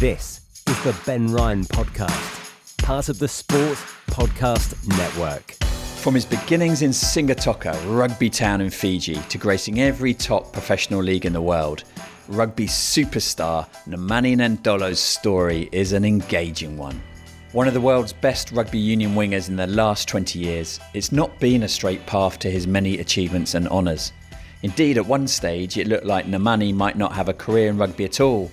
This is the Ben Ryan Podcast, part of the Sport Podcast Network. From his beginnings in Sigatoka, rugby town in Fiji, to gracing every top professional league in the world, rugby superstar Nemani Nadolo's story is an engaging one. One of the world's best rugby union wingers in the last 20 years, it's not been a straight path to his many achievements and honours. Indeed, at one stage, it looked like Nemani might not have a career in rugby at all.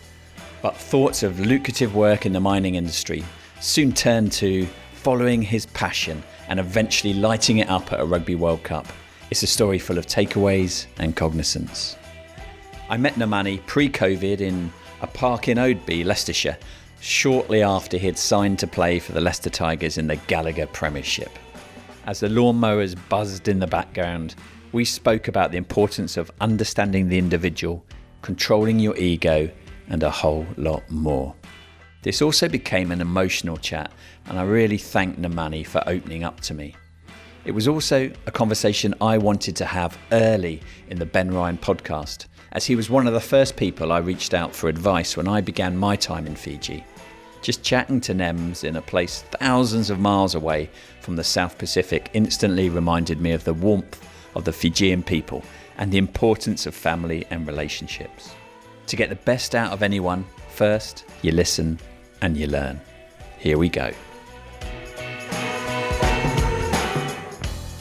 But thoughts of lucrative work in the mining industry soon turned to following his passion and eventually lighting it up at a Rugby World Cup. It's a story full of takeaways and cognizance. I met Nemani pre COVID in a park in Oadby, Leicestershire, shortly after he had signed to play for the Leicester Tigers in the Gallagher Premiership. As the lawnmowers buzzed in the background, we spoke about the importance of understanding the individual, controlling your ego, and a whole lot more. This also became an emotional chat, and I really thank Nemani for opening up to me. It was also a conversation I wanted to have early in the Ben Ryan podcast, as he was one of the first people I reached out for advice when I began my time in Fiji. Just chatting to Nemz in a place thousands of miles away from the South Pacific instantly reminded me of the warmth of the Fijian people and the importance of family and relationships. To get the best out of anyone, first you listen and you learn. Here we go.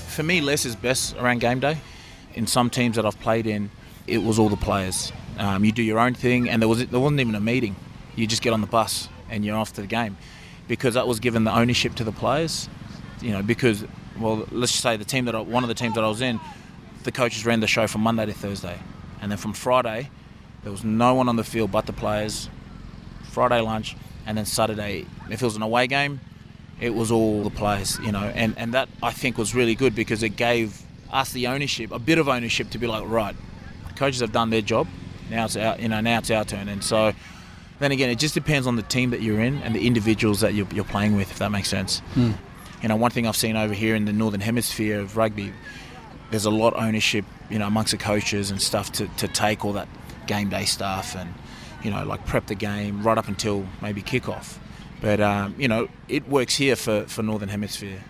For me, less is best around game day. In some teams that I've played in, it was all the players. Um, you do your own thing, and there was there wasn't even a meeting. You just get on the bus and you're off to the game, because that was given the ownership to the players. You know, because well, let's just say the team that I, one of the teams that I was in, the coaches ran the show from Monday to Thursday, and then from Friday, there was no one on the field but the players. Friday lunch, and then Saturday, if it was an away game, it was all the players, you know, and, and that I think was really good because it gave us the ownership, a bit of ownership to be like, right, coaches have done their job, now it's our, you know, now it's our turn, and so then again, it just depends on the team that you're in and the individuals that you're, you're playing with, if that makes sense. Hmm. You know, one thing I've seen over here in the northern hemisphere of rugby, there's a lot of ownership, you know, amongst the coaches and stuff to, to take all that game day stuff and you know, like prep the game right up until maybe kickoff. But um, you know, it works here for, for Northern Hemisphere.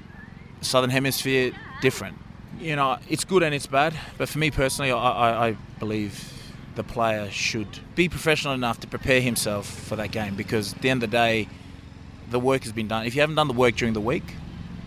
Southern Hemisphere, different. You know, it's good and it's bad. But for me personally, I, I, I believe the player should be professional enough to prepare himself for that game because at the end of the day, the work has been done. If you haven't done the work during the week,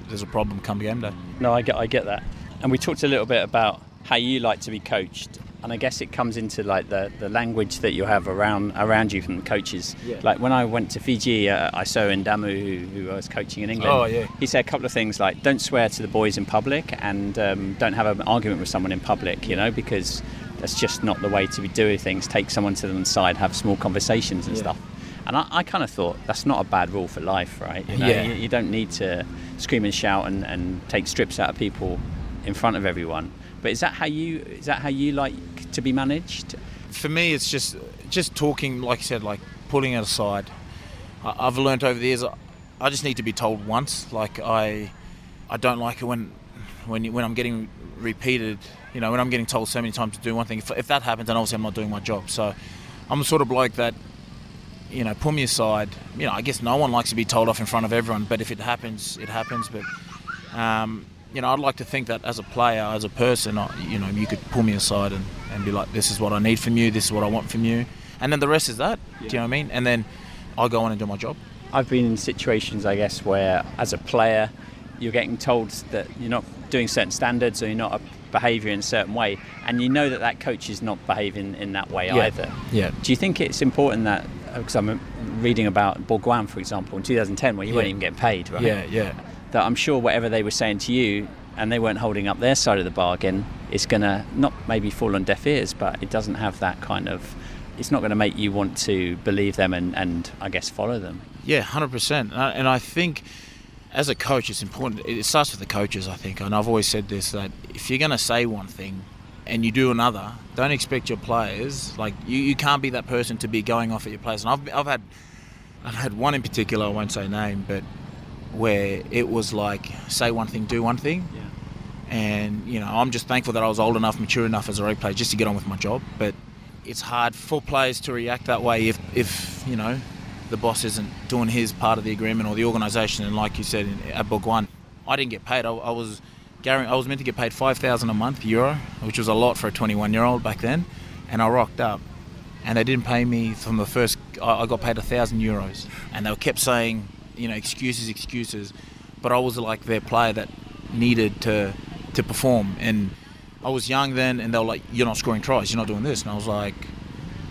there's a problem come game day. No, I get, I get that. And we talked a little bit about how you like to be coached and I guess it comes into like the, the language that you have around around you from the coaches. Yeah. Like when I went to Fiji, uh, I saw Ndamu, who, who I was coaching in England. Oh, yeah. He said a couple of things like, "Don't swear to the boys in public, and um, don't have an argument with someone in public," you know, because that's just not the way to be doing things. Take someone to the side, have small conversations and Yeah. stuff. And I, I kind of thought that's not a bad rule for life, right? You know, Yeah. you, you don't need to scream and shout and, and take strips out of people in front of everyone. But is that how you is that how you like to be managed? for me, it's just just talking, like you said, like pulling it aside. I- I've learnt over the years, I- I just need to be told once. Like I, I don't like it when, when when I'm getting repeated. You know, when I'm getting told so many times to do one thing. If, if that happens, then obviously I'm not doing my job. So, I'm the sort of bloke that, you know, pull me aside. You know, I guess no one likes to be told off in front of everyone, but if it happens, it happens. But, um, you know, I'd like to think that as a player, as a person, I, you know, you could pull me aside and, and be like, this is what I need from you, this is what I want from you. And then the rest is that. Do you know what I mean? And then I'll go on and do my job. I've been in situations, I guess, where as a player, you're getting told that you're not doing certain standards or you're not behaviour in a certain way, and you know that that coach is not behaving in that way Yeah. either. Yeah. Do you think it's important that, because I'm reading about Bourgoin, for example, in 2010, where you weren't even getting paid, right? Yeah, yeah. That I'm sure whatever they were saying to you and they weren't holding up their side of the bargain is going to not maybe fall on deaf ears, but it doesn't have that kind of. It's not going to make you want to believe them and, and I guess follow them. Yeah, hundred percent. And I think as a coach, it's important. It starts with the coaches, I think, and I've always said this that if you're going to say one thing and you do another, don't expect your players like you, you can't be that person to be going off at your players. And I've I've had I've had one in particular. I won't say name, but where it was like say one thing, do one thing. Yeah. And you know, I'm just thankful that I was old enough, mature enough as a rugby player just to get on with my job. But it's hard for players to react that way if, if you know, the boss isn't doing his part of the agreement or the organisation. And like you said in, at Bourgoin, I didn't get paid. I, I was I was meant to get paid five thousand a month euro, which was a lot for a 21 year old back then, and I rocked up, and they didn't pay me from the first. I got paid a thousand euros, and they kept saying, you know, excuses, excuses, but I was like their player that needed to to perform, and I was young then, and they were like, "You're not scoring tries, you're not doing this," and I was like,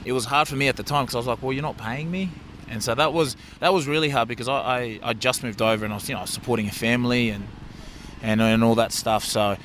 it was hard for me at the time because I was like, "Well, you're not paying me." And so that was that was really hard because I, I, I just moved over and I was you know supporting a family and and, and all that stuff. So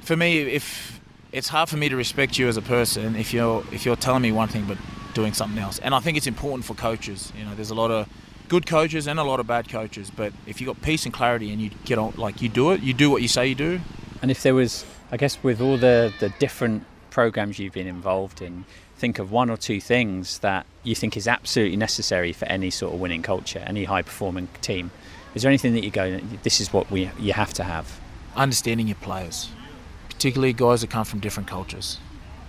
for me, if it's hard for me to respect you as a person if you're if you're telling me one thing but doing something else. And I think it's important for coaches. You know, there's a lot of good coaches and a lot of bad coaches, but if you got peace and clarity and you get on like you do it, you do what you say you do. And if there was, I guess, with all the the different programs you've been involved in, think of one or two things that you think is absolutely necessary for any sort of winning culture, any high performing team. Is there anything that you go, this is what we you have to have? Understanding your players, particularly guys that come from different cultures,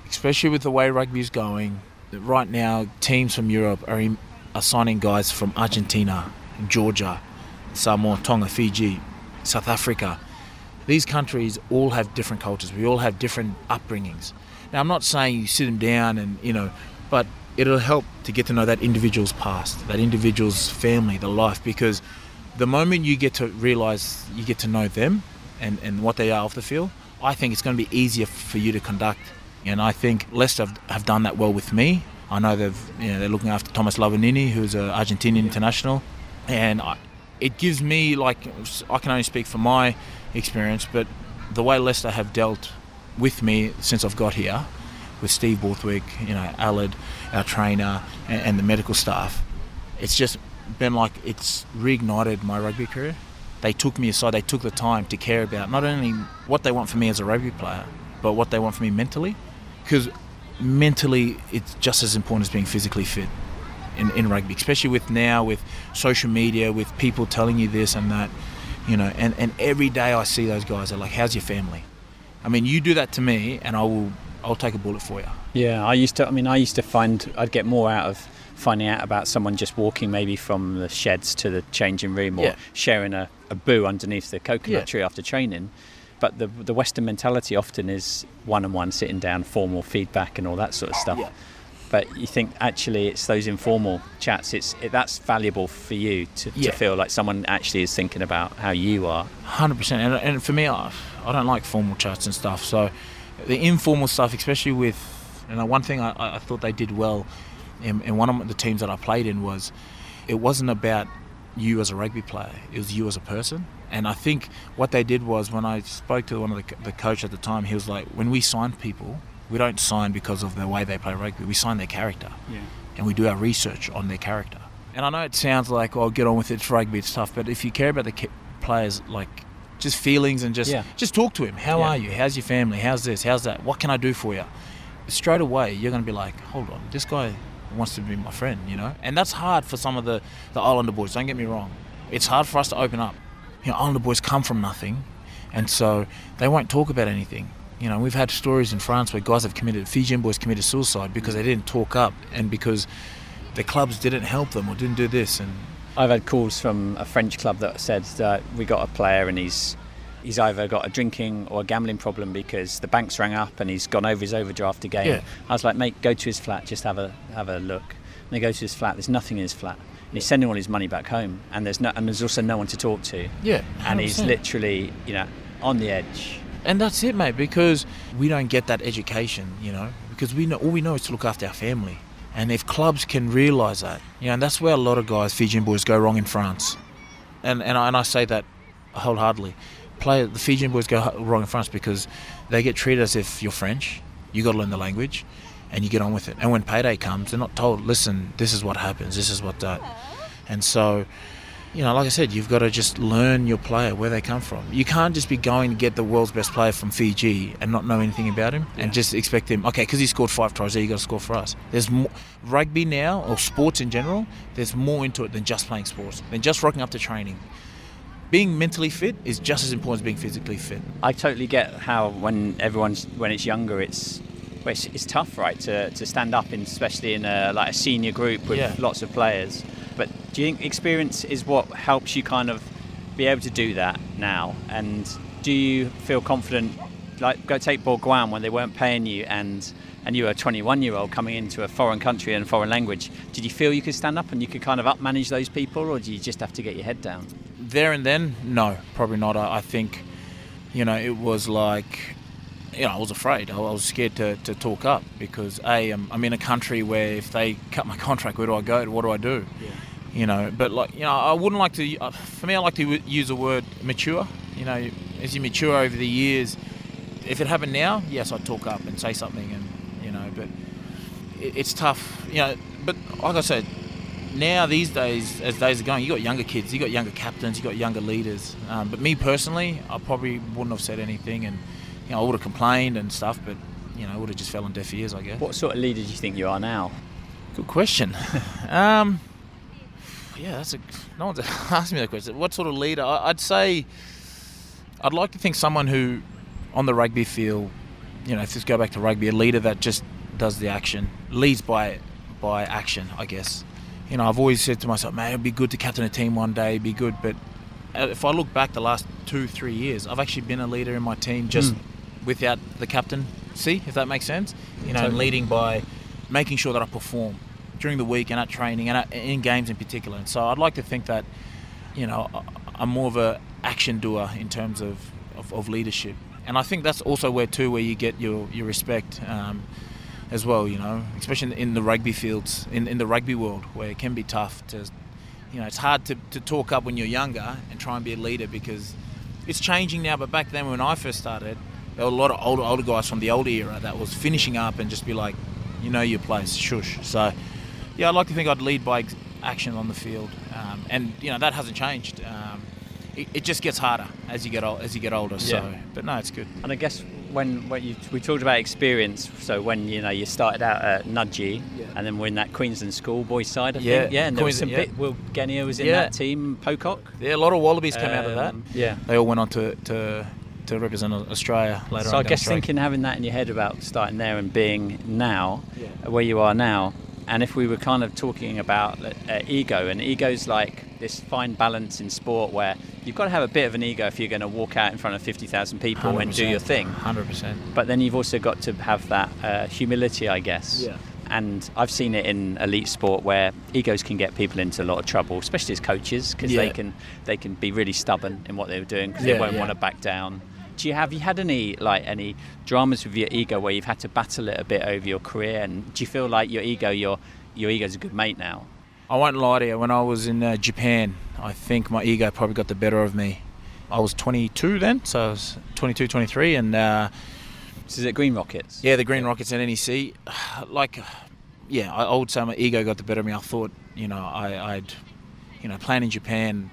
especially with the way rugby is going. Right now, teams from Europe are, in, are signing guys from Argentina, Georgia, Samoa, Tonga, Fiji, South Africa. These countries all have different cultures. We all have different upbringings. Now, I'm not saying you sit them down and you know, but it'll help to get to know that individual's past, that individual's family, the life, because the moment you get to realize you get to know them and, and what they are off the field, I think it's going to be easier for you to conduct. And I think Leicester have, have done that well with me. I know they've you know they're looking after Thomas Lavanini, who's an Argentinian international, and I, it gives me like I can only speak for my experience, but the way Leicester have dealt with me since I've got here, with Steve Borthwick, you know, Aled, our trainer, and, and the medical staff, it's just been like it's reignited my rugby career. They took me aside, they took the time to care about not only what they want for me as a rugby player, but what they want for me mentally. Because mentally, it's just as important as being physically fit in, in rugby, especially with now with social media, with people telling you this and that, you know. And, and every day I see those guys, they're like, How's your family? I mean, you do that to me, and I will I'll take a bullet for you. Yeah, I used to. I mean, I used to find I'd get more out of finding out about someone just walking maybe from the sheds to the changing room or yeah. sharing a, a boo underneath the coconut yeah. tree after training. But the the Western mentality often is one on one, sitting down, formal feedback, and all that sort of stuff. Yeah. But you think actually it's those informal chats. It's it, that's valuable for you to, to feel like someone actually is thinking about how you are. Hundred percent. And, and for me, I, I don't like formal chats and stuff. So the informal stuff, especially with, you know, one thing I, I thought they did well in, in one of the teams that I played in was it wasn't about you as a rugby player, it was you as a person. And I think what they did was when I spoke to one of the, the coach at the time, he was like, when we sign people, we don't sign because of the way they play rugby, we sign their character. Yeah. And we do our research on their character. And I know it sounds like, oh, get on with it, it's rugby, it's tough, but if you care about the players, like just feelings and just yeah. just talk to him. How yeah. are you? How's your family? How's this? How's that? What can I do for you? Straight away, you're going to be like, hold on, this guy wants to be my friend, you know? And that's hard for some of the, the Islander boys, don't get me wrong. It's hard for us to open up. You know, Islander boys come from nothing, and so they won't talk about anything. You know, we've had stories in France where guys have committed, Fijian boys committed suicide because they didn't talk up and because the clubs didn't help them or didn't do this. And I've had calls from a French club that said that we got a player and he's he's either got a drinking or a gambling problem because the bank's rang up and he's gone over his overdraft again. Yeah. I was like, mate, go to his flat, just have a have a look. And he goes to his flat. There's nothing in his flat. And he's sending all his money back home, and there's no, and there's also no one to talk to. Yeah, 100%. and he's literally, you know, on the edge. And that's it, mate, because we don't get that education, you know, because we know all we know is to look after our family. And if clubs can realise that, you know, and that's where a lot of guys, Fijian boys, go wrong in France. And and I, and I say that wholeheartedly play the Fijian boys go wrong in France because they get treated as if you're French. You got to learn the language, and you get on with it. And when payday comes, they're not told, "Listen, this is what happens. This is what that." And so, you know, like I said, you've got to just learn your player where they come from. You can't just be going to get the world's best player from Fiji and not know anything about him yeah. and just expect him. Okay, because he scored five tries, there you got to score for us. There's more, rugby now or sports in general. There's more into it than just playing sports, than just rocking up to training being mentally fit is just as important as being physically fit. I totally get how when everyone's when it's younger, it's well, it's, it's, tough, right, to, to stand up, in, especially in a, like a senior group with yeah. lots of players. But do you think experience is what helps you kind of be able to do that now? And do you feel confident? Like, go take Bourgoin when they weren't paying you, and and you were a 21 year old coming into a foreign country and a foreign language. Did you feel you could stand up and you could kind of up manage those people, or do you just have to get your head down? There and then, no, probably not. I, I think, you know, it was like you know, I was afraid. I was scared to, to talk up because a I'm, I'm in a country where if they cut my contract, where do I go? What do I do? Yeah. You know, but like you know, I wouldn't like to. Uh, for me, I like to use the word mature. You know, as you mature over the years, if it happened now, yes, I'd talk up and say something, and you know, but it, it's tough. You know, but like I said, now these days, as days are going, you got younger kids, you got younger captains, you got younger leaders. Um, but me personally, I probably wouldn't have said anything, and you know, I would have complained and stuff, but you know, it would have just fell on deaf ears, I guess. What sort of leader do you think you are now? Good question. um, yeah, that's a no one's asked me that question. What sort of leader? I'd say I'd like to think someone who, on the rugby field, you know, if just go back to rugby, a leader that just does the action, leads by by action, I guess. You know, I've always said to myself, man, it'd be good to captain a team one day, it'd be good. But uh, if I look back the last two, three years, I've actually been a leader in my team just mm without the captain. See if that makes sense. You know, totally. leading by making sure that I perform during the week and at training and at, in games in particular. And so I'd like to think that, you know, I'm more of a action doer in terms of, of, of leadership. And I think that's also where too where you get your your respect. Um, as well, you know, especially in the rugby fields, in, in the rugby world, where it can be tough to, you know, it's hard to, to talk up when you're younger and try and be a leader because it's changing now. But back then, when I first started, there were a lot of older older guys from the older era that was finishing up and just be like, you know your place, shush. So, yeah, I'd like to think I'd lead by action on the field, um, and you know that hasn't changed. Um, it, it, just gets harder as you get old, as you get older. So, yeah. but no, it's good. And I guess when, when you, we talked about experience, so when you know you started out at Nudgee, yeah. and then we're in that Queensland schoolboy side, I yeah. think, yeah, and there was some yeah. bit. Will Genia was in that team, Pocock. Yeah, a lot of Wallabies came um, out of that. Um, yeah, they all went on to, to to represent Australia later so on. So I guess thinking having that in your head about starting there and being now, yeah. where you are now, and if we were kind of talking about uh, ego, and ego's like this fine balance in sport where you've got to have a bit of an ego if you're going to walk out in front of 50,000 people and do your thing. 100%. But then you've also got to have that uh, humility, I guess. Yeah. And I've seen it in elite sport where egos can get people into a lot of trouble, especially as coaches, because yeah. they can they can be really stubborn in what they're doing because yeah, they won't want to back down do you have you had any like any dramas with your ego where you've had to battle it a bit over your career? And do you feel like your ego your your ego's a good mate now? I won't lie to you. When i was in uh, japan i think my ego probably got the better of me. I was 22 then so i was 22 23 and uh, this is it green rockets? Yeah the green rockets at nec like yeah I, would say my ego got the better of me. I thought you know I, i'd you know playing in japan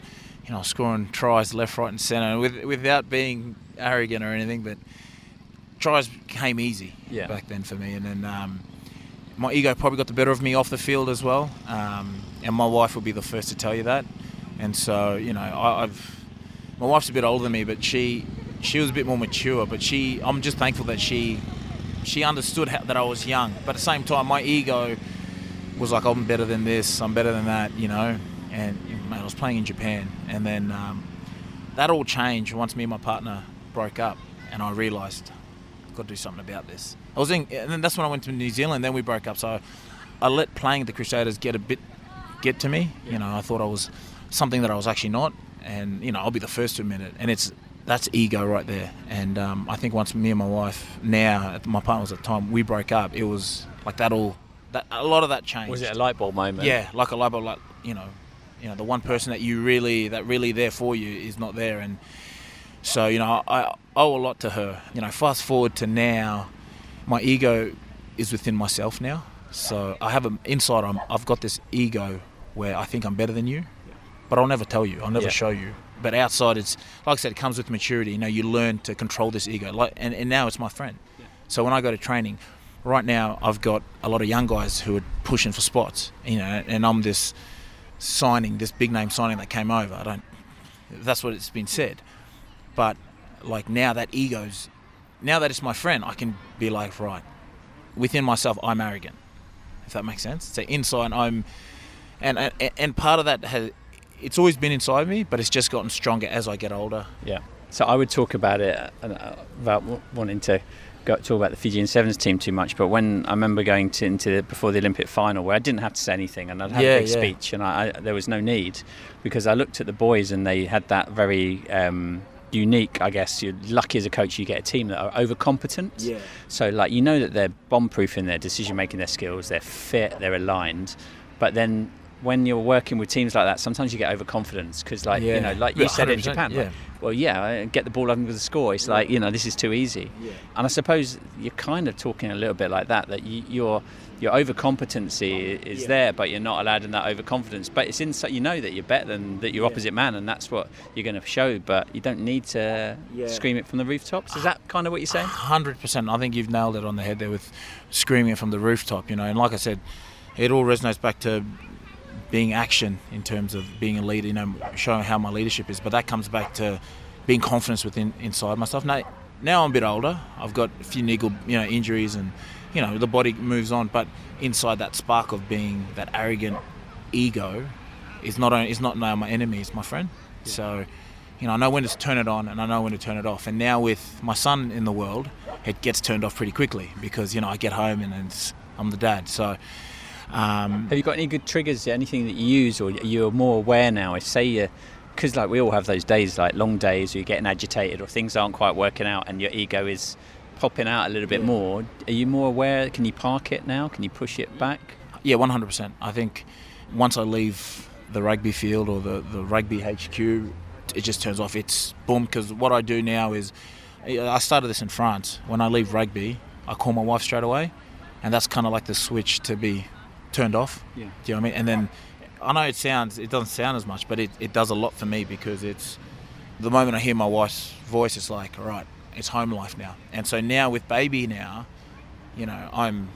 you know, scoring tries left, right, and centre with, without being arrogant or anything, but tries came easy yeah. back then for me. And then um, my ego probably got the better of me off the field as well. Um, and my wife will be the first to tell you that. And so, you know, I, I've my wife's a bit older than me, but she she was a bit more mature. But she, I'm just thankful that she she understood how, that I was young. But at the same time, my ego was like, I'm better than this, I'm better than that, you know. And mate, I was playing in Japan, and then um, that all changed once me and my partner broke up, and I realised I've got to do something about this. I was in, and then that's when I went to New Zealand. Then we broke up, so I let playing the Crusaders get a bit get to me. You know, I thought I was something that I was actually not, and you know, I'll be the first to admit it. And it's that's ego right there. And um, I think once me and my wife, now my partner was at the time, we broke up. It was like that all. That, a lot of that changed. Was it a light bulb moment? Yeah, like a light bulb. Like you know, you know, the one person that you really that really there for you is not there, and so, you know, I owe a lot to her. You know, fast forward to now, my ego is within myself now. So I have an inside. i have got this ego where I think I'm better than you, but I'll never tell you. I'll never yeah. show you. But outside, it's like I said, it comes with maturity. You know, you learn to control this ego. Like, and, and now it's my friend. Yeah. So when I go to training, right now I've got a lot of young guys who are pushing for spots. You know, and I'm this signing, this big name signing that came over. I don't. That's what it's been said. But like now that ego's, now that it's my friend, I can be like, right, within myself, I'm arrogant. If that makes sense. So inside, I'm, and and, and part of that has it's always been inside me, but it's just gotten stronger as I get older. Yeah. So I would talk about it uh, about wanting to go, talk about the Fijian Sevens team too much, but when I remember going to, into the, before the Olympic final where I didn't have to say anything and I'd have Yeah, a big yeah. speech and I, I, there was no need because I looked at the boys and they had that very um, unique, I guess. You're lucky as a coach you get a team that are over overcompetent. So like you know that they're bomb-proof in their decision-making, their skills, they're fit, they're aligned, but then. When you're working with teams like that, sometimes you get overconfidence because, like you know, like you Yeah, said in Japan, yeah. like, well, yeah, get the ball over the score. It's like you know, this is too easy. And I suppose you're kind of talking a little bit like that. That you, your your overcompetency is Yeah. there, but you're not allowed in that overconfidence. But it's inside. You know that you're better than that your Yeah. opposite man, and that's what you're going to show. But you don't need to Yeah. scream it from the rooftops. Is that kind of what you're saying? Hundred percent. I think you've nailed it on the head there with screaming it from the rooftop. You know, and like I said, it all resonates back to being action in terms of being a leader. You know, showing how my leadership is. But that comes back to being confident within inside myself. Now, now I'm a bit older. I've got a few niggle, you know, injuries, and you know the body moves on. But inside that spark of being that arrogant ego is not only is not now my enemy. It's my friend. So. You know, I know when to turn it on and I know when to turn it off. And now with my son in the world, it gets turned off pretty quickly because you know I get home and it's, I'm the dad. So um, Have you got any good triggers? Anything that you use, or you're more aware now? If say you, because like we all have those days, like long days, where you're getting agitated, or things aren't quite working out, and your ego is popping out a little bit Yeah. more. Are you more aware? Can you park it now? Can you push it back? Yeah, 100%. I think once I leave the rugby field or the, the rugby HQ, it just turns off. It's boom, because what I do now is I started this in France. When I leave rugby, I call my wife straight away, and that's kind of like the switch to be turned off. Yeah. Do you know what I mean? And then I know it sounds, it doesn't sound as much, but it, it does a lot for me because it's the moment I hear my wife's voice, it's like, all right, it's home life now. And so now with baby now, you know, I'm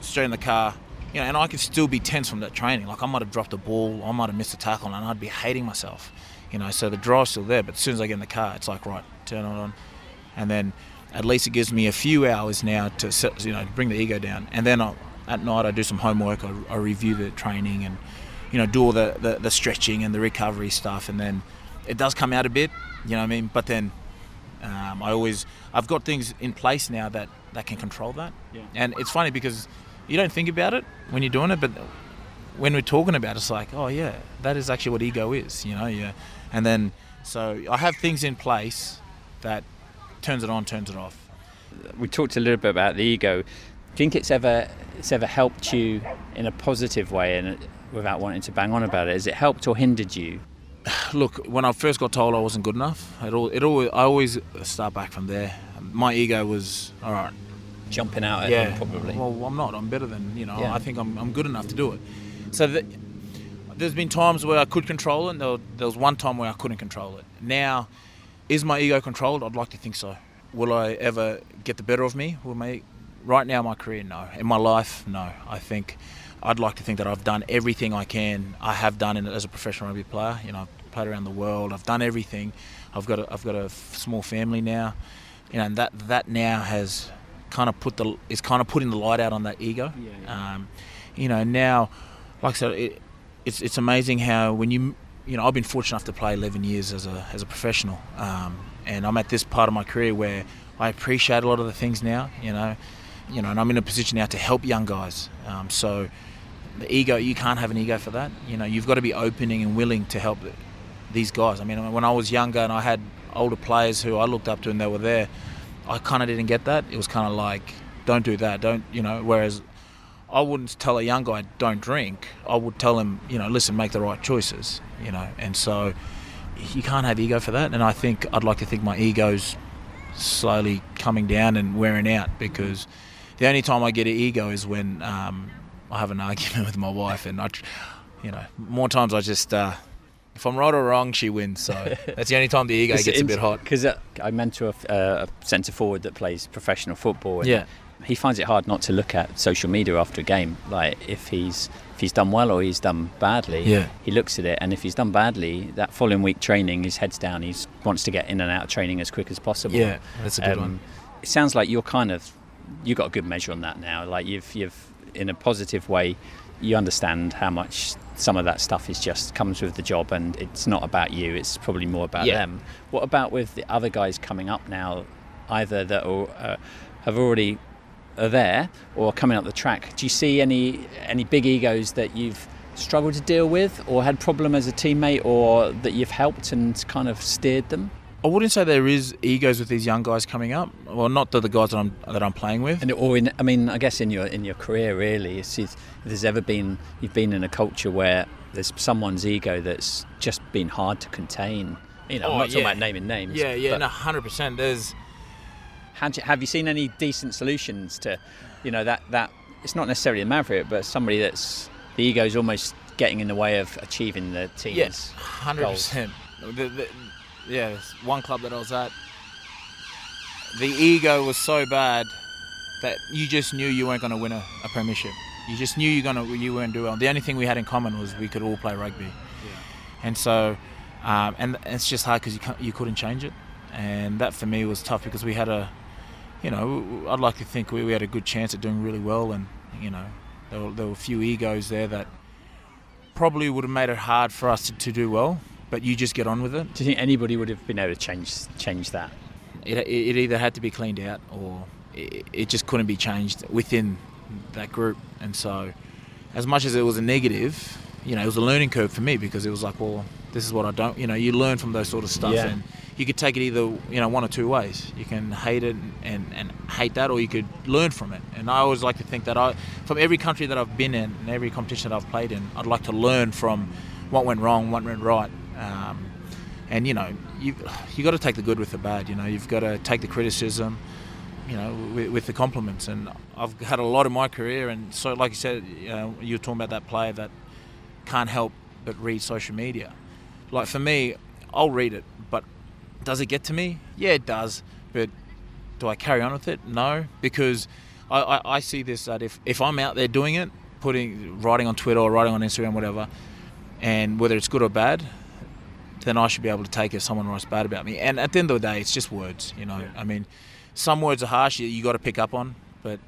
straight in the car, you know, and I could still be tense from that training. Like I might have dropped a ball, I might have missed a tackle, and I'd be hating myself, you know. So the drive's still there, but as soon as I get in the car, it's like right, turn it on, and then at least it gives me a few hours now to set, you know bring the ego down, and then i at night I do some homework, I, I review the training, and you know do all the, the the stretching and the recovery stuff, and then it does come out a bit, you know what I mean. But then um, I always I've got things in place now that that can control that. Yeah. And it's funny because you don't think about it when you're doing it, but when we're talking about it, it's like, oh yeah, that is actually what ego is, you know. Yeah. And then so I have things in place that turns it on, turns it off. we talked a little bit about the ego. Do you think it's ever it's ever helped you in a positive way, and without wanting to bang on about it, has it helped or hindered you? Look, when I first got told I wasn't good enough, it all it always I always start back from there. My ego was all right. Jumping out at yeah, him, probably. Well, I'm not. I'm better than you know. Yeah. I think I'm, I'm good enough to do it. So the, there's been times where I could control it. And there, there was one time where I couldn't control it. Now, is my ego controlled? I'd like to think so. Will I ever get the better of me? Will my right now my career? No. In my life, no. I think I'd like to think that I've done everything I can. I have done it as a professional rugby player. You know, played around the world. I've done everything. I've got a, I've got a f- small family now. You know, and that that now has kind of put the is kind of putting the light out on that ego. Yeah, yeah. Um, you know, now, like I said, it, it's it's amazing how when you you know I've been fortunate enough to play 11 years as a as a professional, um, and I'm at this part of my career where I appreciate a lot of the things now. You know, you know, and I'm in a position now to help young guys. Um, so the ego, you can't have an ego for that. You know, you've got to be opening and willing to help these guys. I mean, when I was younger and I had older players who I looked up to and they were there, I kind of didn't get that. It was kind of like, don't do that, don't you know. Whereas I wouldn't tell a young guy don't drink. I would tell him, you know, listen, make the right choices, you know. And so you can't have ego for that. And I think I'd like to think my ego's slowly coming down and wearing out because the only time I get an ego is when um, I have an argument with my wife, and I, you know, more times I just. Uh, if I'm right or wrong, she wins. So that's the only time the ego gets a bit hot. Because uh, I mentor a, uh, a centre forward that plays professional football. And Yeah. He finds it hard not to look at social media after a game. Like if he's if he's done well or he's done badly, Yeah. he looks at it. And if he's done badly, that following week training, his head's down. He wants to get in and out of training as quick as possible. Yeah, that's a good Um, one. It sounds like you're kind of you got a good measure on that now. Like you've you've in a positive way, you understand how much some of that stuff is just comes with the job, and it's not about you. It's probably more about Yeah. them. What about with the other guys coming up now, either that are, uh, have already are there or coming up the track? Do you see any any big egos that you've struggled to deal with, or had problem as a teammate, or that you've helped and kind of steered them? I wouldn't say there is egos with these young guys coming up. Well, not the, the guys that I'm that I'm playing with. And or in, I mean, I guess in your in your career, really, it's, if there's ever been you've been in a culture where there's someone's ego that's just been hard to contain. You know, I'm Oh, not talking about naming names. yeah, yeah, but no, hundred percent. There's had you- have you seen any decent solutions to, you know, that that it's not necessarily a maverick, but somebody that's the ego's almost getting in the way of achieving the team's yes, hundred percent. Yeah, one club that I was at, the ego was so bad that you just knew you weren't going to win a, a premiership. You just knew you're gonna you weren't do well. The only thing we had in common was we could all play rugby, and so um, and it's just hard because you can't, you couldn't change it, and that for me was tough because we had a, you know, I'd like to think we, we had a good chance at doing really well, and you know, there were, there were a few egos there that probably would have made it hard for us to, to do well, but you just get on with it. Do you think anybody would have been able to change change that? It, it either had to be cleaned out or it, it just couldn't be changed within that group. And so, as much as it was a negative, you know, it was a learning curve for me because it was like, well, this is what I don't, you know, you learn from those sort of stuff. Yeah. And you could take it either, you know, one or two ways. You can hate it and, and hate that, or you could learn from it. And I always like to think that I, from every country that I've been in and every competition that I've played in, I'd like to learn from what went wrong, what went right. Um, and you know you you got to take the good with the bad. You know you've got to take the criticism, you know, with, with the compliments. And I've had a lot in my career, and so like you said, you know, you were talking about that player that can't help but read social media. Like for me, I'll read it, but does it get to me? Yeah, it does. But do I carry on with it? No, because I, I, I see this that if, if I'm out there doing it, putting writing on Twitter or writing on Instagram, whatever, and whether it's good or bad, then I should be able to take it if someone writes bad about me. And at the end of the day, it's just words, you know. I mean, some words are harsh, you, you got to pick up on, but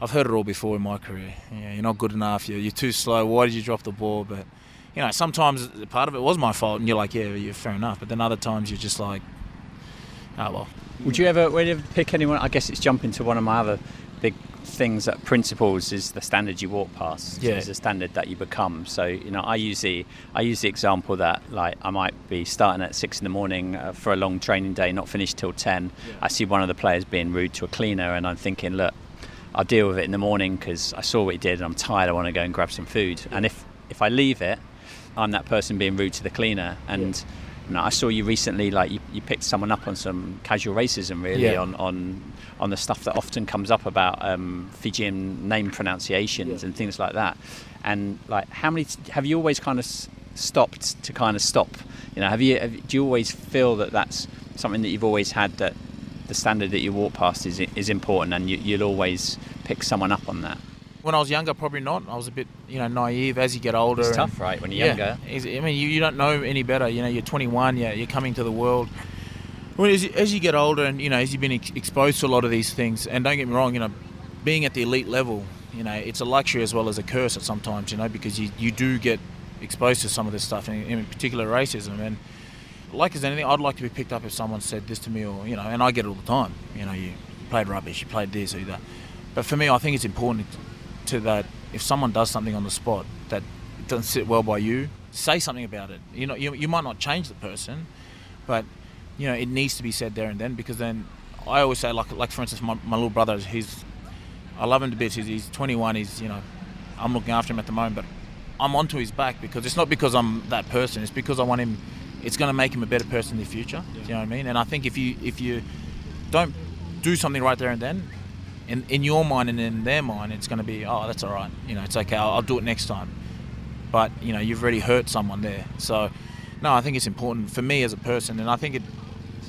I've heard it all before in my career. Yeah, you're not good enough, you're, you're too slow, why did you drop the ball? But, you know, sometimes part of it was my fault, and you're like, yeah, you're fair enough. But then other times you're just like, oh, well. Would you ever, would you ever pick anyone? I guess it's jumping to one of my other big things that principles is the standard you walk past. Yeah. Is the standard that you become. So you know, I use the I use the example that like I might be starting at six in the morning uh, for a long training day, not finished till ten. I see one of the players being rude to a cleaner, and I'm thinking, look, I'll deal with it in the morning because I saw what he did and I'm tired. I want to go and grab some food. And if if I leave it, I'm that person being rude to the cleaner. And you know, I saw you recently, like you, you picked someone up on some casual racism, really, Yeah. on, on on the stuff that often comes up about um, Fijian name pronunciations and things like that. And like, how many have you always kind of s- stopped to kind of stop? You know, have you have, do you always feel that that's something that you've always had that the standard that you walk past is is important, and you, you'll always pick someone up on that? When I was younger, probably not. I was a bit, you know, naive. As you get older, It's and- tough, right, when you're younger. Yeah, It's- I mean, you, you don't know any better. You know, you're 21. Yeah, you're coming to the world. Well, as you, as you get older, and you know, as you've been ex- exposed to a lot of these things, and don't get me wrong, you know, being at the elite level, you know, it's a luxury as well as a curse at sometimes. You know, because you, you do get exposed to some of this stuff, in, in particular racism. And like as anything, I'd like to be picked up if someone said this to me, or you know, and I get it all the time. You know, you played rubbish, you played this or that. But for me, I think it's important to that if someone does something on the spot that doesn't sit well by you, say something about it. You know, you, you might not change the person, but you know it needs to be said there and then because then I always say like like for instance my, my little brother he's I love him to bits. He's, he's 21 he's you know I'm looking after him at the moment but I'm onto his back because it's not because I'm that person. It's because I want him it's going to make him a better person in the future. Do you know what I mean? And I think if you if you don't do something right there and then in, in your mind and in their mind it's going to be oh that's all right. You know it's okay. I'll, I'll do it next time. But you know you've already hurt someone there. So no I think it's important for me as a person and I think it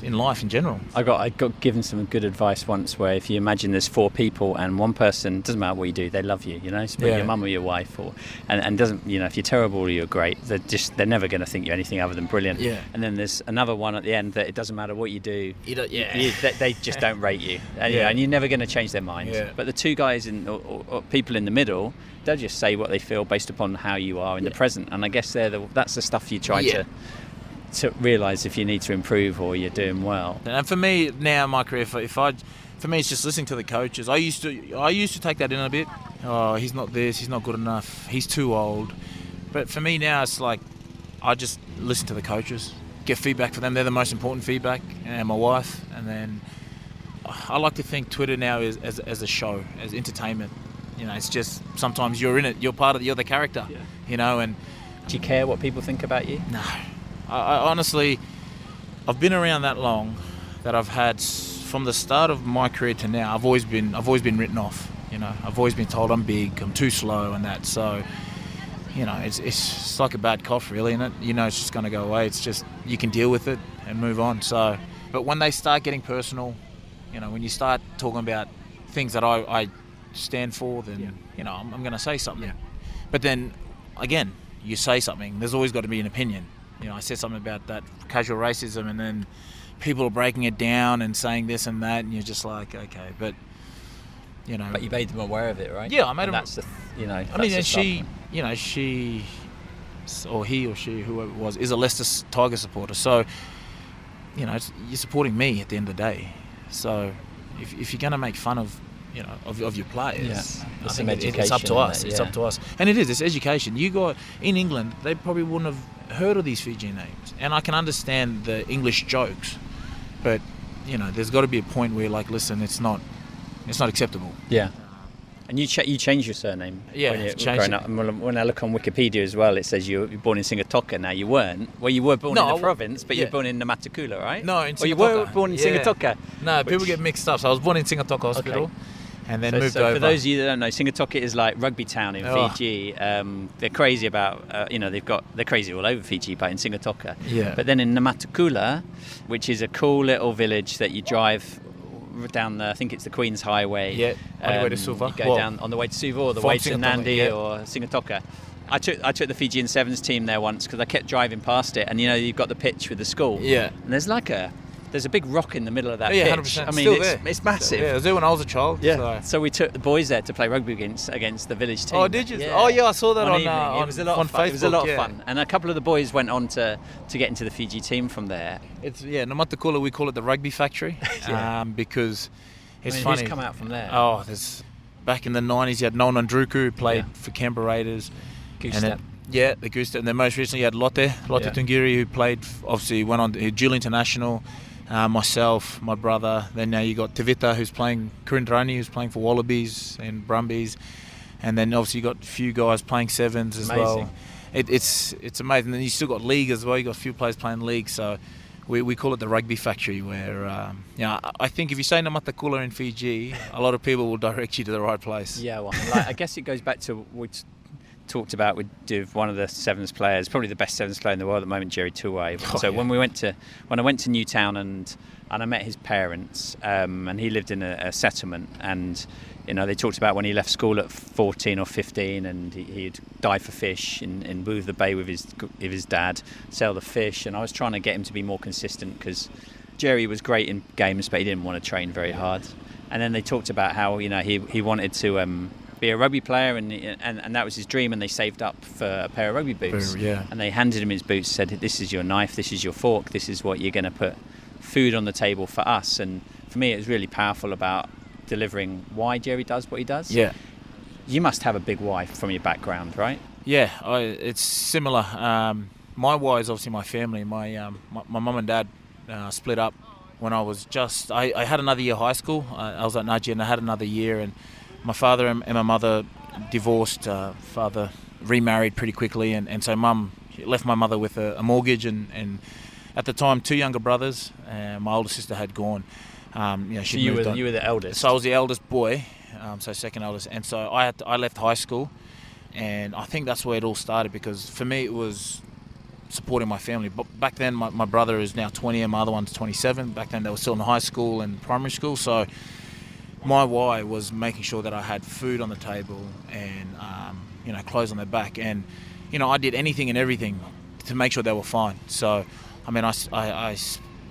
in life in general. I got I got given some good advice once where if you imagine there's four people and one person doesn't matter what you do they love you you know it's Yeah. your mum or your wife or and, and doesn't you know if you're terrible or you're great they're just they're never going to think you're anything other than brilliant Yeah. and then there's another one at the end that it doesn't matter what you do You don't- yeah. you- they, they just don't rate you and, you know, Yeah. and you're never going to change their mind Yeah. but the two guys in or, or, or people in the middle they'll just say what they feel based upon how you are in the present and I guess they're the, that's the stuff you try Yeah. to to realise if you need to improve or you're doing well And for me now in my career, if, if I, for me, it's just listening to the coaches. I used to, I used to take that in a bit. Oh, he's not this. He's not good enough. He's too old. But for me now, it's like I just listen to the coaches, get feedback from them. They're the most important feedback, and my wife. And then I like to think Twitter now is as, as a show, as entertainment. You know, it's just sometimes you're in it. You're part of. You're the character. Yeah. You know, and do you care what people think about you no. I, I honestly, I've been around that long that I've had from the start of my career to now. I've always been I've always been written off. You know, I've always been told I'm big, I'm too slow, and that. So, you know, it's it's, it's like a bad cough, really, and it you know it's just going to go away. It's just you can deal with it and move on. So, but when they start getting personal, you know, when you start talking about things that I, I stand for, then Yeah. you know I'm, I'm going to say something. But then again, you say something. There's always got to be an opinion. You know, I said something about that casual racism, and then people are breaking it down and saying this and that, and you're just like, okay, but you know, But you made them aware of it, right? Yeah, I made And them- That's the, you know. I mean, and she, you know, she or he or she, whoever it was, is a Leicester Tiger supporter. So, you know, you're supporting me at the end of the day. So, if, if you're going to make fun of, you know, of, of your players, Yeah. I think some it- it's up to us. that, It's up to us, and it is. It's education. You got in England, they probably wouldn't have heard of these Fiji names, and I can understand the English jokes, but you know, there's got to be a point where, like, listen, it's not, it's not acceptable. Yeah. And you ch- you changed your surname. Yeah, when you I've changed growing up. And when- when I look on Wikipedia as well, it says you were born in Sigatoka. Now you weren't. Well, you were born No, in I the w- province, but you yeah. were born in Namatakula, right? No, in Well, you were born in Yeah. Sigatoka. No, people get mixed up. So I was born in Sigatoka Hospital, Okay. And then So, moved so over. for those of you that don't know, Sigatoka is like rugby town in Oh. Fiji. Um, they're crazy about, uh, you know, they've got they're crazy all over Fiji, but in Sigatoka. Yeah. But then in Namatakula, which is a cool little village that you drive down the, I think it's the Queen's Highway. Yeah, on your way to Um, Suva. You go Well, down on the way to Suva or the way to Sigatoka, Nadi yeah. or Sigatoka. I took I took the Fijian Sevens team there once because I kept driving past it, and you know you've got the pitch with the school. Yeah. And there's like a there's a big rock in the middle of that Oh, yeah, pitch. hundred percent. I mean, Still it's, there. it's massive. Yeah, I was there when I was a child. Yeah. So. So we took the boys there to play rugby against against the village team. Oh, did you? Oh, yeah, I saw that on, evening. uh, it on- was a lot of fun. It was a Facebook, lot of fun, and a couple of the boys went on to to get into the Fiji team from there. It's yeah, Namatakula we call it the rugby factory, Yeah. um, because it's I mean, funny. Who's come out from there? Oh, there's back in the nineties you had Noa Nadruku who played Yeah. for Canberra Raiders. Goose and yeah, the Goose. And then most recently you had Lote, Lote Yeah. Tuqiri who played obviously went on to dual international. Uh, myself, my brother. Then now you got Tevita who's playing Kuridrani who's playing for Wallabies and Brumbies. And then obviously you got a few guys playing sevens as well. It, it's it's amazing. Then you still got league as well. You got a few players playing league. So we, we call it the rugby factory. Where um, yeah, I- I think if you say Namatakula in Fiji, a lot of people will direct you to the right place. Yeah, well, like, I guess it goes back to what we t- talked about with, with one of the sevens players, probably the best sevens player in the world at the moment, Jerry Tuwai. Oh, so yeah. when we went to when I went to Newtown and and I met his parents, um, and he lived in a, a settlement, and you know they talked about when he left school at 14 or 15, and he, he'd dive for fish in, in Booth the Bay with his with his dad, sell the fish, and I was trying to get him to be more consistent because Jerry was great in games, but he didn't want to train very hard. And then they talked about how you know he, he wanted to um, be a rugby player, and, and and that was his dream. And they saved up for a pair of rugby boots. Yeah. And they handed him his boots, said, "This is your knife. This is your fork. This is what you're going to put food on the table for us." And for me, it was really powerful about delivering why Jerry does what he does. Yeah. You must have a big why from your background, right? Yeah, I, it's similar. Um, my why is obviously my family. My um, my, mum and dad uh, split up when I was just. I, I had another year high school. I, I was at Nudgee and I had another year, and my father and, and my mother divorced. Uh, father remarried pretty quickly, and, and so mum left my mother with a, a mortgage, and, and at the time two younger brothers. Uh, my older sister had gone. Um, you know, So you were on. you were the eldest. So I was the eldest boy, um, so second eldest, and so I had to, I left high school, and I think that's where it all started because for me it was supporting my family. But back then, my, my brother is now 20 and my other one's 27. Back then, they were still in high school and primary school. So my why was making sure that I had food on the table and um, you know clothes on their back, and you know I did anything and everything to make sure they were fine. So I mean, I, I, I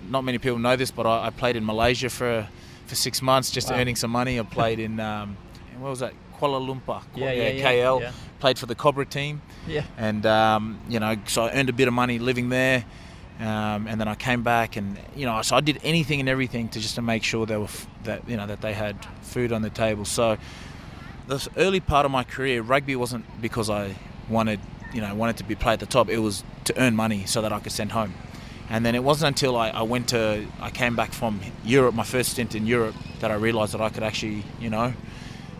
not many people know this, but I, I, played in Malaysia for for six months just wow. earning some money. I played in um, what was that Kuala Lumpur, yeah, yeah, yeah KL. Yeah. Played for the Cobra team. Yeah. And um, you know, so I earned a bit of money living there. Um, and then I came back, and you know, so I did anything and everything to just to make sure they were f- that you know that they had food on the table. So the early part of my career, rugby wasn't because I wanted you know wanted to be play at the top. It was to earn money so that I could send home. And then it wasn't until I, I went to I came back from Europe, my first stint in Europe, that I realised that I could actually you know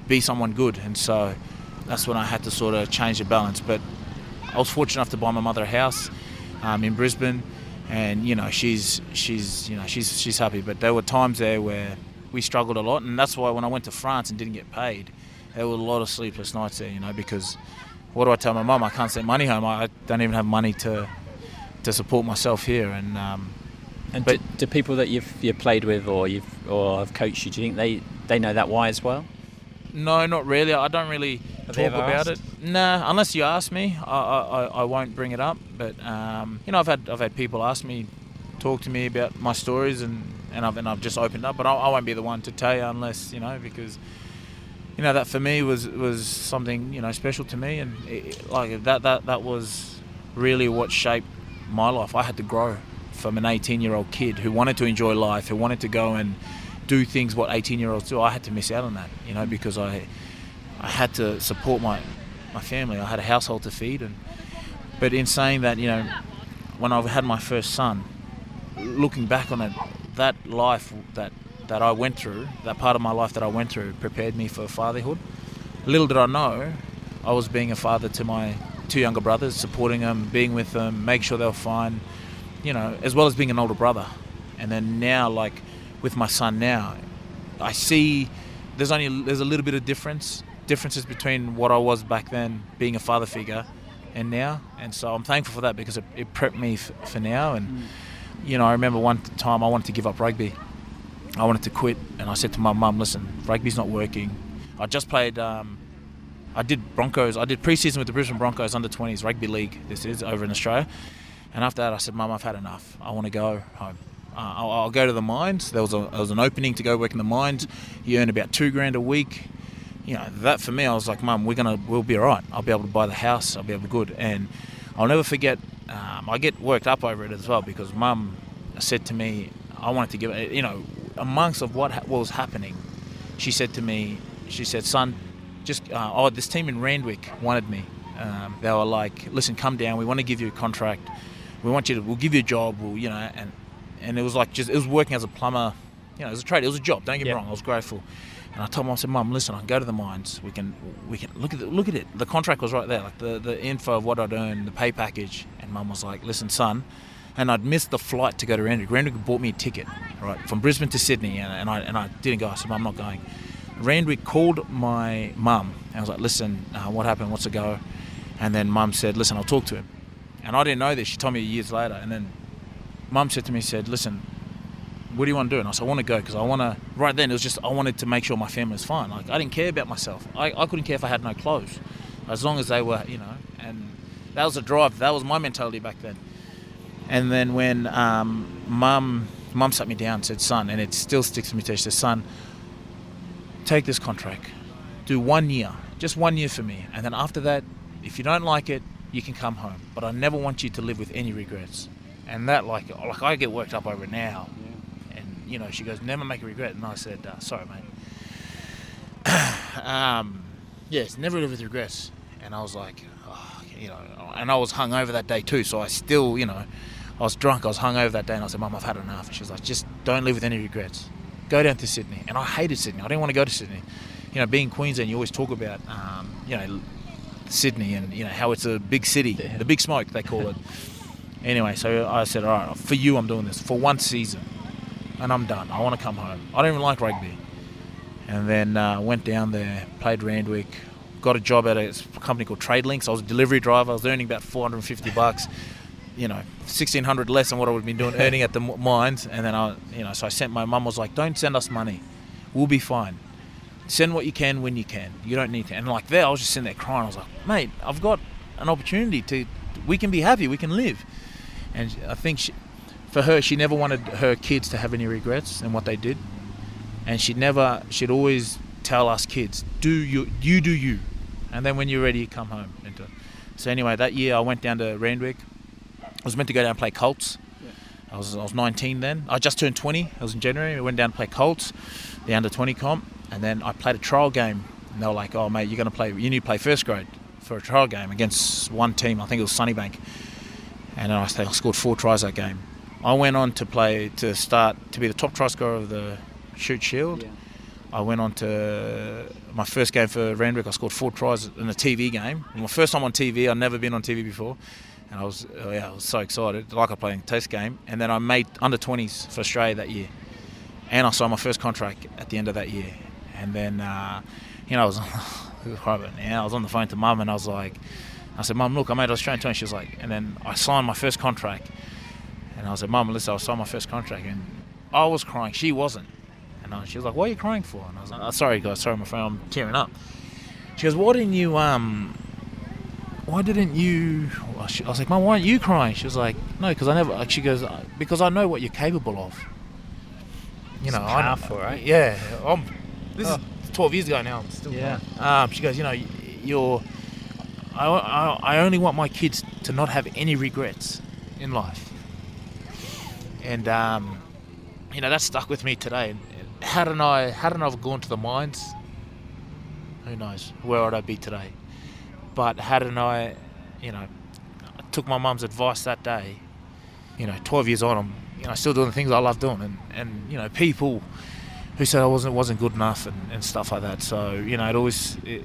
be someone good. And so that's when I had to sort of change the balance. But I was fortunate enough to buy my mother a house um, in Brisbane and you know she's she's you know she's she's happy. But there were times there where we struggled a lot, and that's why when I went to France and didn't get paid, there were a lot of sleepless nights there. You know because what do I tell my mum? I can't send money home. I don't even have money to to support myself here. And um, and but, do, do, people that you've you've played with or you've or have coached you, do you think they they know that why as well? No, not really. I don't really Have talk about asked? it. Nah, unless you ask me, I, I, I won't bring it up. But um, you know, I've had I've had people ask me, talk to me about my stories, and, and I've and I've just opened up. But I, I won't be the one to tell you unless you know because you know that for me was was something you know special to me, and it, like that that that was really what shaped my life. I had to grow from an 18 year old kid who wanted to enjoy life, who wanted to go and do things what 18 year olds do. I had to miss out on that, you know, because I I had to support my my family. I had a household to feed, and but in saying that, you know, when I had my first son, looking back on it, that life that that I went through, that part of my life that I went through, prepared me for fatherhood. Little did I know, I was being a father to my two younger brothers, supporting them, being with them, make sure they were fine, you know, as well as being an older brother. And then now, like with my son now, I see there's only there's a little bit of difference differences between what I was back then, being a father figure, and now. And so I'm thankful for that because it, it prepped me f- for now. And mm. You know, I remember one time I wanted to give up rugby. I wanted to quit, and I said to my mum, "Listen, rugby's not working. I just played." Um, I did Broncos. I did preseason with the Brisbane Broncos under 20s rugby league. This is over in Australia. And after that, I said, "Mum, I've had enough. I want to go home." Uh, I'll, I'll, go to the mines. There was, a, there was an opening to go work in the mines. You earn about two grand a week. You know that for me, I was like, Mum, we're gonna, we'll be all right. I'll be able to buy the house. I'll be able to good. And I'll never forget. Um, I get worked up over it as well because Mum said to me, I wanted to give it. You know, amongst of what, what was happening, she said to me, she said, son, just uh, oh, this team in Randwick wanted me. Um, they were like, listen, come down. We want to give you a contract. We want you to. We'll give you a job. We'll, you know, and and it was like just it was working as a plumber. You know, it was a trade. It was a job. Don't get me wrong. I was grateful. And I told mum, I said, Mum, listen, I can go to the mines. We can, we can look at the, look at it. The contract was right there, like the, the info of what I'd earned, the pay package. And Mum was like, listen, son. And I'd missed the flight to go to Randwick. Randwick bought me a ticket, right, from Brisbane to Sydney, and, and I and I didn't go. I said, Mum, I'm not going. Randwick called my mum, and I was like, listen, uh, what happened? What's the go? And then Mum said, listen, I'll talk to him. And I didn't know this. She told me years later. And then Mum said to me, said, listen, what do you want to do? And I said, I want to go because I want to. Right then, it was just I wanted to make sure my family was fine. Like I didn't care about myself. I, I couldn't care if I had no clothes, as long as they were, you know. And that was a drive. That was my mentality back then. And then when um, mum mum sat me down and said, son, and it still sticks to me. She said, son, take this contract, do one year, just one year for me, and then after that, if you don't like it, you can come home. But I never want you to live with any regrets. And that, like, like I get worked up over now you know, she goes, never make a regret. And I said, uh, sorry, mate. um, yes, never live with regrets. And I was like, oh, you know, and I was hung over that day too. So I still, you know, I was drunk. I was hung over that day. And I said, Mum, I've had enough. And she was like, just don't live with any regrets. Go down to Sydney. And I hated Sydney. I didn't want to go to Sydney. You know, being Queensland, you always talk about, um, you know, Sydney and, you know, how it's a big city, the big smoke, they call it. anyway, so I said, all right, for you, I'm doing this for one season and I'm done. I want to come home. I don't even like rugby. And then uh, went down there, played Randwick, got a job at a company called Trade Links. I was a delivery driver. I was earning about 450 bucks. you know, sixteen hundred less than what I would have been doing earning at the mines. And then I, you know, so I sent my mum was like, "Don't send us money, we'll be fine. Send what you can when you can. You don't need to." And like there, I was just sitting there crying. I was like, "Mate, I've got an opportunity to, we can be happy, we can live." And I think she, for her, she never wanted her kids to have any regrets in what they did, and she'd never, she'd always tell us kids, "Do you, you do you," and then when you're ready, you come home. And, so anyway, that year I went down to Randwick. I was meant to go down and play Colts. I was I was 19 then. I just turned 20. I was in January. We went down to play Colts, the under 20 comp, and then I played a trial game. And they were like, "Oh mate, you're going to play. You need to play first grade for a trial game against one team. I think it was Sunnybank." And then I I scored four tries that game. I went on to play to start to be the top try scorer of the Shute Shield. I went on to my first game for Randwick. I scored four tries in a TV game. My first time on TV. I'd never been on TV before, and I was oh yeah, I was so excited, like I played a test game. And then I made under 20s for Australia that year, and I signed my first contract at the end of that year. And then uh, you know I was it was horrible. Yeah, I was on the phone to mum, and I was like, I said, Mum, look, I made Australian 20. She was like, and then I signed my first contract, and I was like, Mum, listen, I signed my first contract, and I was crying. She wasn't. And I, she was like, "What are you crying for?" And I was like, oh, "Sorry, guys, sorry, my friend, I'm tearing up." She goes, "Why didn't you um? Why didn't you?" I was like, "Mum, why aren't you crying?" She was like, "No, because I never." Like, she goes, "Because I know what you're capable of." You know, It's I know- powerful, right? Yeah, I'm, this Oh. is 12 years ago now. I'm still Yeah. um, she goes, you know, you're. I, I, I only want my kids to not have any regrets in life. And um, you know that stuck with me today. Hadn't I hadn't I've gone to the mines, who knows where would I be today? But hadn't I, you know, took my mum's advice that day. You know, 12 years on, I'm you know still doing the things I love doing, and and you know people who said I wasn't wasn't good enough and, and stuff like that. So you know, it always it,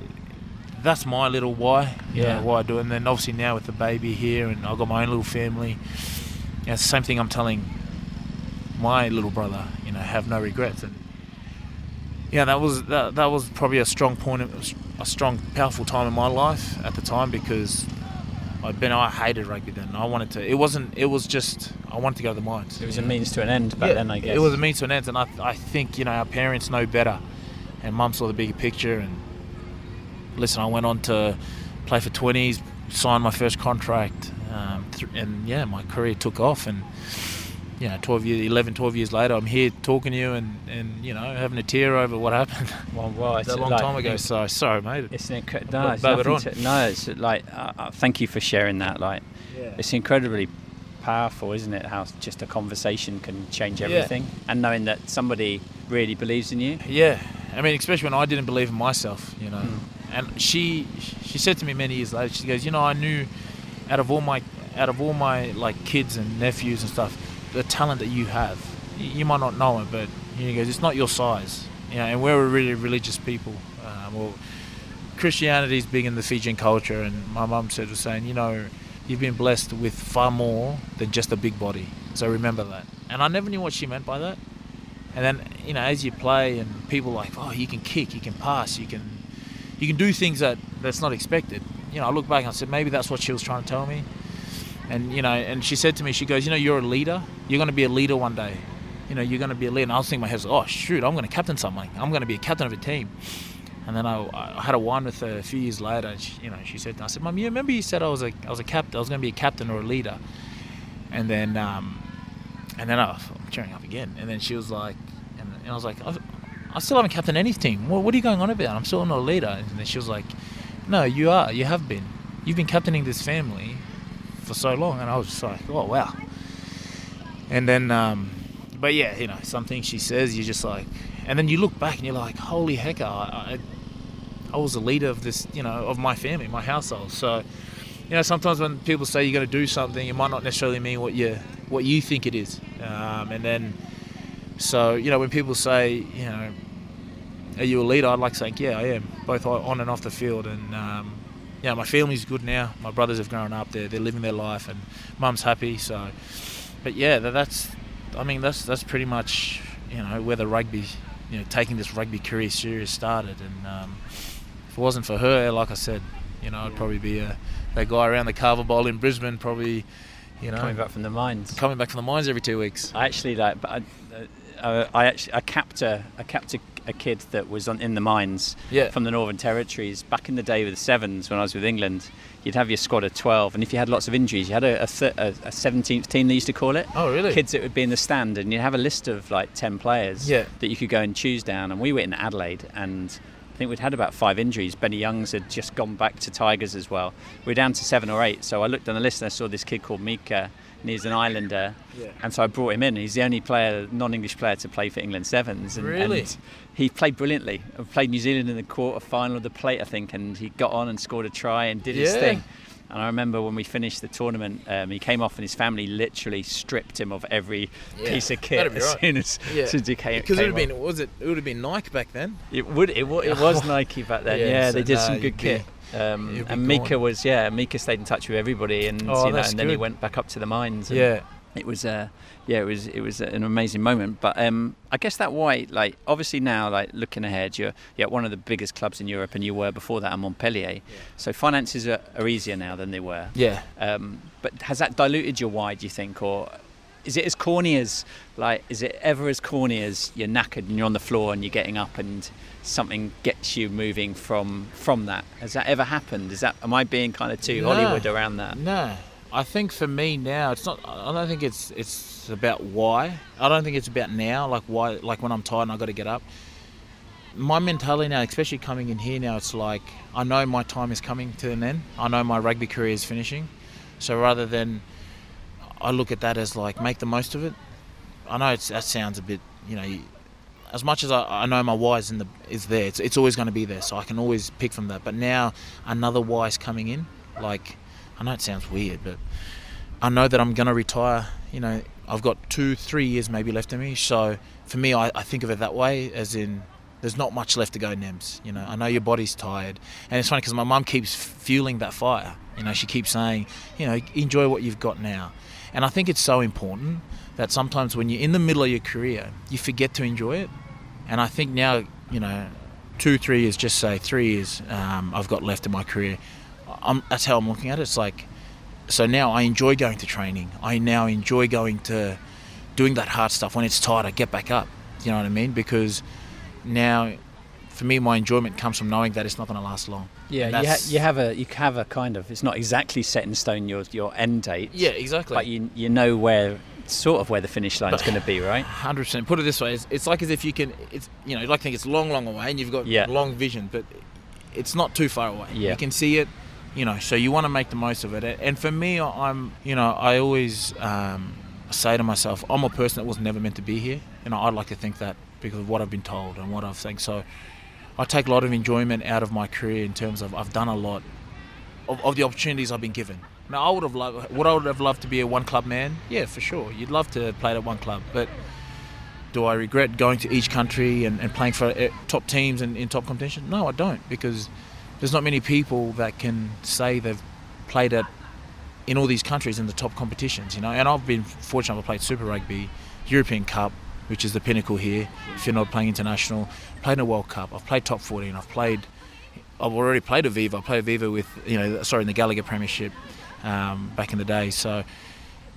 that's my little why. You Yeah. know, why I do it. And then obviously now with the baby here, and I've got my own little family. Yeah, it's the same thing I'm telling my little brother. You know, have no regrets. And yeah, that was that, that was probably a strong point, a strong, powerful time in my life at the time because I'd been I hated rugby then. I wanted to. It wasn't. It was just I wanted to go to the mines. It was a means to an end back Yeah, then, I guess. It was a means to an end, and I, I think you know our parents know better, and Mum saw the bigger picture. And listen, I went on to play for twenties, signed my first contract, um, th- and yeah, my career took off. And you know, 12 years, 11, 12 years later, I'm here talking to you, and, and you know, having a tear over what happened Well, well, it's a long like- time ago. So sorry, mate. It's an incre- no, it's to, no, it's like uh, uh, thank you for sharing that. Like, Yeah. it's incredibly powerful, isn't it? How just a conversation can change everything, Yeah. and knowing that somebody really believes in you. Yeah, I mean, especially when I didn't believe in myself, you know. Mm. And she she said to me many years later, she goes, you know, I knew out of all my out of all my like kids and nephews and stuff, the talent that you have, you might not know it, but he goes, it's not your size, you know. And we're a really religious people. Um, well, Christianity's big in the Fijian culture, and my mum said was saying, you know, you've been blessed with far more than just a big body. So remember that. And I never knew what she meant by that. And then you know, as you play, and people like, oh, you can kick, you can pass, you can, you can do things that that's not expected. You know, I look back and I said maybe that's what she was trying to tell me. And you know, and she said to me, she goes, you know, you're a leader. You're going to be a leader one day. You know, you're going to be a leader. And I was thinking in my head, oh shoot, I'm going to captain something. I'm going to be a captain of a team. And then I, I had a wine with her a few years later. And she, you know, she said, I said, Mum, you remember you said I was a I was a captain. I was going to be a captain or a leader. And then, um, and then I, I'm cheering up again. And then she was like, and, and I was like, I still haven't captained any team. What, what are you going on about? I'm still not a leader. And then she was like, No, you are. You have been. You've been captaining this family for so long. And I was just like, Oh wow. And then, um, but yeah, you know, some things she says, you're just like, and then you look back and you're like, Holy heck, I, I, I was the leader of this, you know, of my family, my household. So, you know, sometimes when people say you're going to do something, it might not necessarily mean what you what you think it is. Um, and then, so you know, when people say, you know, are you a leader? I'd like saying, yeah, I am, both on and off the field. And um, yeah, my family's good now. My brothers have grown up. They're they're living their life, and mum's happy. So, but yeah, that's, I mean, that's that's pretty much you know where the rugby, you know, taking this rugby career serious started. And um, if it wasn't for her, like I said, you know, I'd probably be a that guy around the Carver Bowl in Brisbane, probably, You know, Coming back from the mines. coming back from the mines every two weeks. I actually like, but I, uh, I actually I capped a I capped a, a kid that was on in the mines Yeah. from the Northern Territories back in the day with the sevens when I was with England. You'd have your squad of twelve, and if you had lots of injuries, you had a, a, th- a, a 17th team they used to call it. Oh, really? Kids that would be in the stand, and you'd have a list of like ten players Yeah. that you could go and choose down. And we were in Adelaide, and I think we'd had about five injuries. Benny Youngs had just gone back to Tigers as well. We were down to seven or eight. So I looked on the list and I saw this kid called Mika, and he's an Islander. Yeah. And so I brought him in. He's the only player, non-English player, to play for England Sevens. And, Really? and he played brilliantly. I played New Zealand in the quarter final of the plate, I think, and he got on and scored a try and did his thing. And I remember when we finished the tournament, um, he came off and his family literally stripped him of every Yeah, piece of kit as right. soon as, Yeah. as he came. Because it would have been was it? It would have been Nike back then. It would. It, it was Nike back then. Yeah, Yeah, so they did no, some good be- kit. Um, and Mika gone. was yeah. Mika stayed in touch with everybody, and Oh, you know, and then he went back up to the mines. And Yeah. it was uh, yeah, it was it was an amazing moment. But um, I guess that why like obviously now like looking ahead, you're at one of the biggest clubs in Europe, and you were before that at Montpellier. So finances are, are easier now than they were. Yeah. Um, but has that diluted your why? Do you think, or is it as corny as like is it ever as corny as you're knackered and you're on the floor and you're getting up and something gets you moving from from that? Has that ever happened? Is that am I being kind of too No. Hollywood around that? No, I think for me now, it's not. I don't think it's it's about why. I don't think it's about now, like why, like when I'm tired and I got to get up. My mentality now, especially coming in here now, it's like I know my time is coming to an end. I know my rugby career is finishing. So rather than, I look at that as like make the most of it. I know that sounds a bit, you know, as much as I, I know my why is in the is there, it's, it's always going to be there. So I can always pick from that. But now another why is coming in. Like I know it sounds weird, but I know that I'm going to retire. You know, I've got two, three years maybe left in me. So for me, I, I think of it that way, as in there's not much left to go, Nems. You know, I know your body's tired, and it's funny because my mum keeps fueling that fire. You know, she keeps saying, you know, enjoy what you've got now, and I think it's so important that sometimes when you're in the middle of your career, you forget to enjoy it. And I think now, you know, two, three years, just say three years, um, I've got left in my career. I'm, that's how I'm looking at it. It's like, so now I enjoy going to training. I now enjoy going to doing that hard stuff. When it's tired, I get back up. You know what I mean? Because now, for me, my enjoyment comes from knowing that it's not going to last long. Yeah, you, ha- you have a you have a kind of it's not exactly set in stone your your end date. Yeah, exactly. But you you know where sort of where the finish line is going to be, right? Hundred percent. Put it this way: it's, it's like as if you can. It's you know, you like to think it's long, long away, and you've got Yeah. long vision, but it's not too far away. Yeah. You can see it. You know, so you want to make the most of it. And for me, I'm, you know, I always um, say to myself, I'm a person that was never meant to be here, and I'd like to think that because of what I've been told and what I've think. So, I take a lot of enjoyment out of my career in terms of I've done a lot of, of the opportunities I've been given. Now, I would have loved, would I would have loved to be a one club man? Yeah, for sure. You'd love to play at one club, but do I regret going to each country and, and playing for uh, top teams and in top competition? No, I don't, because there's not many people that can say they've played at in all these countries in the top competitions, you know. And I've been fortunate. I've played Super Rugby, European Cup, which is the pinnacle here. If you're not playing international, played in a World Cup. I've played top 14. I've played. I've already played Aviva. I played Aviva with you know, sorry, in the Gallagher Premiership um, back in the day. So,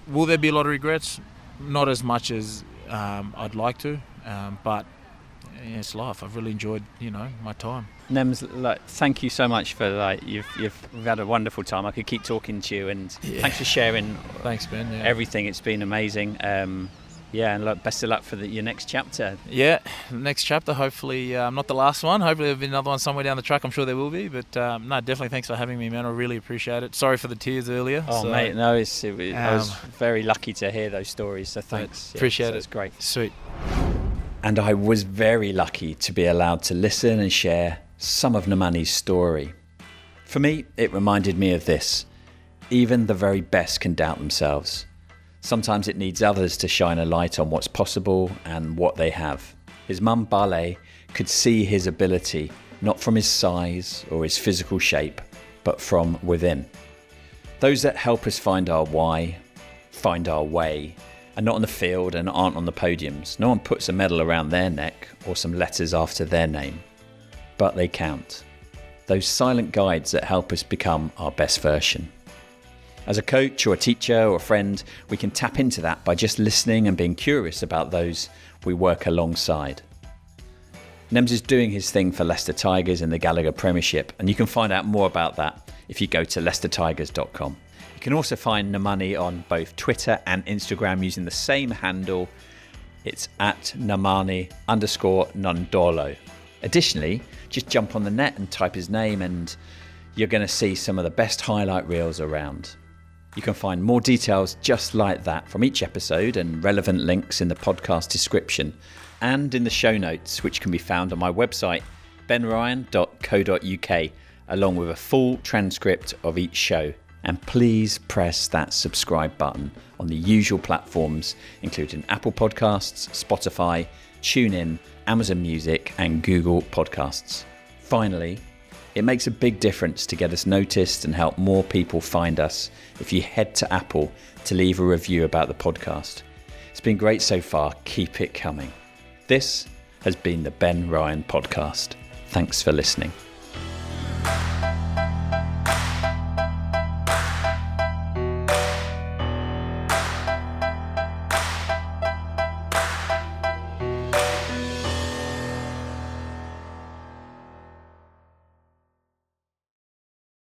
will there be a lot of regrets? Not as much as um, I'd like to, um, but yeah, it's life. I've really enjoyed you know my time. Nems, like, thank you so much for like you've you've we've had a wonderful time. I could keep talking to you, and Yeah. thanks for sharing Thanks, Ben. Yeah. everything. It's been amazing. Um, yeah, and look, best of luck for the, your next chapter. Yeah, next chapter. Hopefully, um, not the last one. Hopefully, there'll be another one somewhere down the track. I'm sure there will be. But um, no, definitely thanks for having me, man. I really appreciate it. Sorry for the tears earlier. Oh so- mate, no, it's, it, was- I was Um, very lucky to hear those stories. So thanks. Yeah, appreciate so it. It's great. Sweet. And I was very lucky to be allowed to listen and share some of Nemani's story. For me, it reminded me of this even the very best can doubt themselves. Sometimes it needs others to shine a light on what's possible and what they have. His mum, Bale, could see his ability not from his size or his physical shape, but from within. Those that help us find our why, find our way, are not on the field and aren't on the podiums. No one puts a medal around their neck or some letters after their name. But they count. Those silent guides that help us become our best version. As a coach or a teacher or a friend, we can tap into that by just listening and being curious about those we work alongside. Nems is doing his thing for Leicester Tigers in the Gallagher Premiership, and you can find out more about that if you go to leicestertigers.com. You can also find Nemani on both Twitter and Instagram using the same handle. It's at Nemani underscore Nadolo. Additionally, just jump on the net and type his name, and you're going to see some of the best highlight reels around. You can find more details just like that from each episode and relevant links in the podcast description and in the show notes, which can be found on my website, benryan.co.uk, along with a full transcript of each show. And please press that subscribe button on the usual platforms, including Apple Podcasts, Spotify, TuneIn, Amazon Music, and Google Podcasts. Finally, it makes a big difference to get us noticed and help more people find us if you head to Apple to leave a review about the podcast. It's been great so far. Keep it coming. This has been the Ben Ryan Podcast. Thanks for listening.